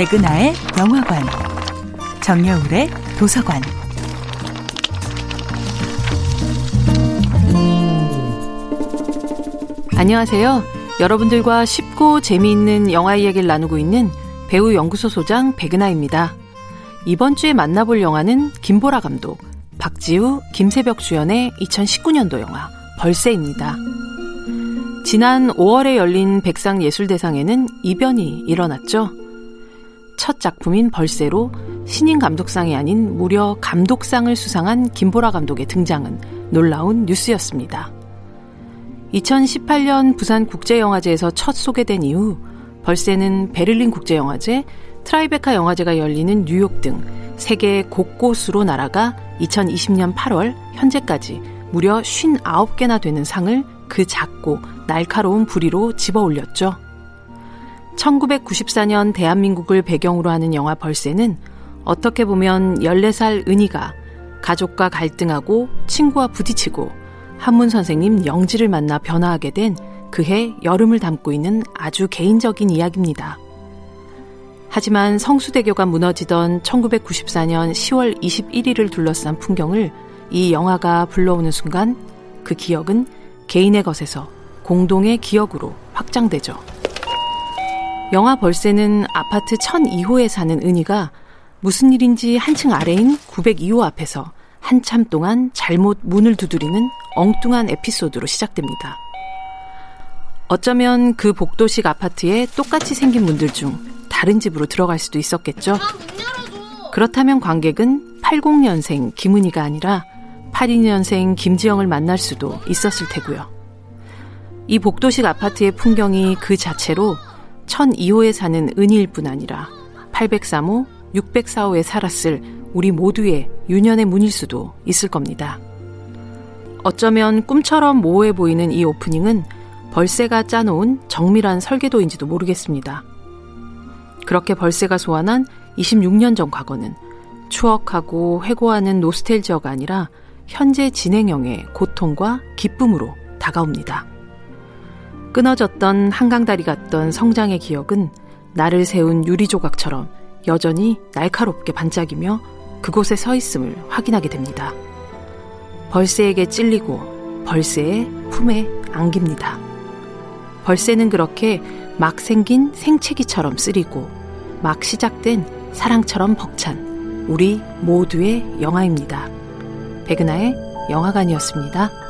백은하의 영화관, 정여울의 도서관. 안녕하세요. 여러분들과 쉽고 재미있는 영화 이야기를 나누고 있는 배우 연구소 소장 백은하입니다. 이번 주에 만나볼 영화는 김보라 감독, 박지우, 김세벽 주연의 2019년도 영화 벌새입니다. 지난 5월에 열린 백상예술대상에는 이변이 일어났죠. 첫 작품인 벌새로 신인 감독상이 아닌 무려 감독상을 수상한 김보라 감독의 등장은 놀라운 뉴스였습니다. 2018년 부산 국제영화제에서 첫 소개된 이후 벌새는 베를린 국제영화제, 트라이베카 영화제가 열리는 뉴욕 등 세계 곳곳으로 날아가 2020년 8월 현재까지 무려 59개나 되는 상을 그 작고 날카로운 부리로 집어 올렸죠. 1994년 대한민국을 배경으로 하는 영화 벌새는 어떻게 보면 14살 은희가 가족과 갈등하고 친구와 부딪히고 한문 선생님 영지를 만나 변화하게 된 그해 여름을 담고 있는 아주 개인적인 이야기입니다. 하지만 성수대교가 무너지던 1994년 10월 21일을 둘러싼 풍경을 이 영화가 불러오는 순간 그 기억은 개인의 것에서 공동의 기억으로 확장되죠. 영화 벌새는 아파트 1002호에 사는 은희가 무슨 일인지 한층 아래인 902호 앞에서 한참 동안 잘못 문을 두드리는 엉뚱한 에피소드로 시작됩니다. 어쩌면 그 복도식 아파트에 똑같이 생긴 문들 중 다른 집으로 들어갈 수도 있었겠죠. 그렇다면 관객은 80년생 김은희가 아니라 82년생 김지영을 만날 수도 있었을 테고요. 이 복도식 아파트의 풍경이 그 자체로 1002호에 사는 은희일 뿐 아니라 803호, 604호에 살았을 우리 모두의 유년의 문일 수도 있을 겁니다. 어쩌면 꿈처럼 모호해 보이는 이 오프닝은 벌새가 짜놓은 정밀한 설계도인지도 모르겠습니다. 그렇게 벌새가 소환한 26년 전 과거는 추억하고 회고하는 노스텔지어가 아니라 현재 진행형의 고통과 기쁨으로 다가옵니다. 끊어졌던 한강다리 같던 성장의 기억은 나를 세운 유리조각처럼 여전히 날카롭게 반짝이며 그곳에 서 있음을 확인하게 됩니다. 벌새에게 찔리고 벌새의 품에 안깁니다. 벌새는 그렇게 막 생긴 생채기처럼 쓰리고 막 시작된 사랑처럼 벅찬 우리 모두의 영화입니다. 백은하의 영화관이었습니다.